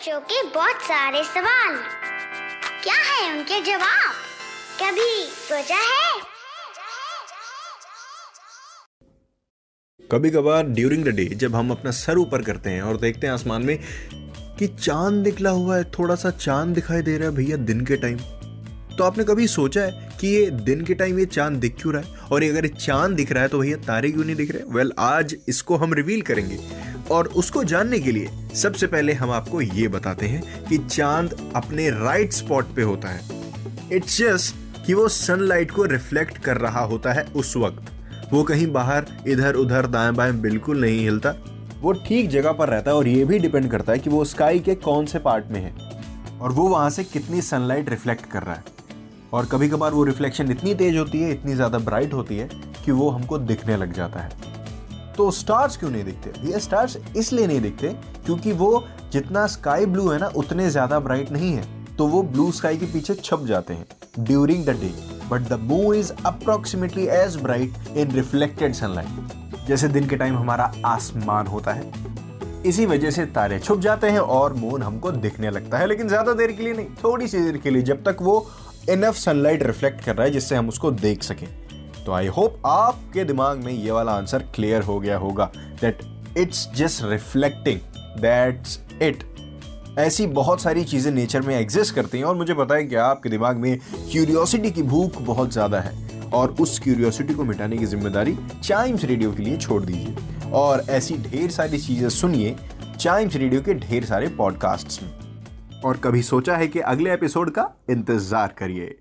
बच्चों के बहुत सारे सवाल। क्या है उनके जवाब? कभी सोचा है? कभी कभार ड्यूरिंग द डे जब हम अपना सर ऊपर करते हैं और देखते हैं आसमान में कि चाँद निकला हुआ है थोड़ा सा चाँद दिखाई दे रहा है भैया दिन के टाइम तो आपने कभी सोचा है कि ये दिन के टाइम ये चाँद दिख क्यों रहा है? और ये अगर चाँद दिख रहा है तो भैया तारे क्यों नहीं दिख रहे? वेल well, आज इसको हम रिवील करेंगे। और उसको जानने के लिए सबसे पहले हम आपको ये बताते हैं कि चाँद अपने राइट स्पॉट पे होता है। इट्स जस्ट कि वो सनलाइट को रिफ्लेक्ट कर रहा होता है उस वक्त। वो कहीं बाहर, इधर, उधर, दाएँ बाएँ बिल्कुल नहीं हिलता। वो ठीक जगह पर रहता है और ये भी डिपेंड करता है कि वो स्काई के कौन से पार्ट में है। और वो वहाँ से कितनी सनलाइट रिफ्लेक्ट कर रहा है। और कभी कभार वो रिफ्लेक्शन इतनी तेज होती है, इतनी ज़्यादा ब्राइट होती है कि वो हमको दिखने लग जाता है। तो स्टार्स क्यों नहीं दिखते? ये स्टार्स इसलिए नहीं दिखते क्योंकि वो जितना स्काई ब्लू है ना, उतने ज़्यादा ब्राइट नहीं है। तो वो ब्लू स्काई के पीछे छप जाते हैं during the day but the moon is approximately as bright in reflected sunlight जैसे दिन के टाइम हमारा आसमान होता है। इसी वजह से तारे छुप जाते हैं और मून हमको दिखने लगता है, लेकिन ज़्यादा देर के लिए नहीं, थोड़ी सी देर के लिए, जब तक वो इनफ सनलाइट रिफ्लेक्ट कर रहा है जिससे हम उसको देख सकें। तो आई होप आपके दिमाग में ये वाला आंसर क्लियर हो गया होगा that it's just reflecting that's it ऐसी बहुत सारी चीज़ें नेचर में एग्जिस्ट करती हैं और मुझे पता है कि आपके दिमाग में क्यूरियोसिटी की भूख बहुत ज़्यादा है और उस क्यूरियोसिटी को मिटाने की ज़िम्मेदारी चाइम्स रेडियो के लिए छोड़ दीजिए। और ऐसी ढेर सारी चीज़ें सुनिए चाइम्स रेडियो के ढेर सारे पॉडकास्ट्स में। और कभी सोचा है कि अगले एपिसोड का इंतज़ार करिए।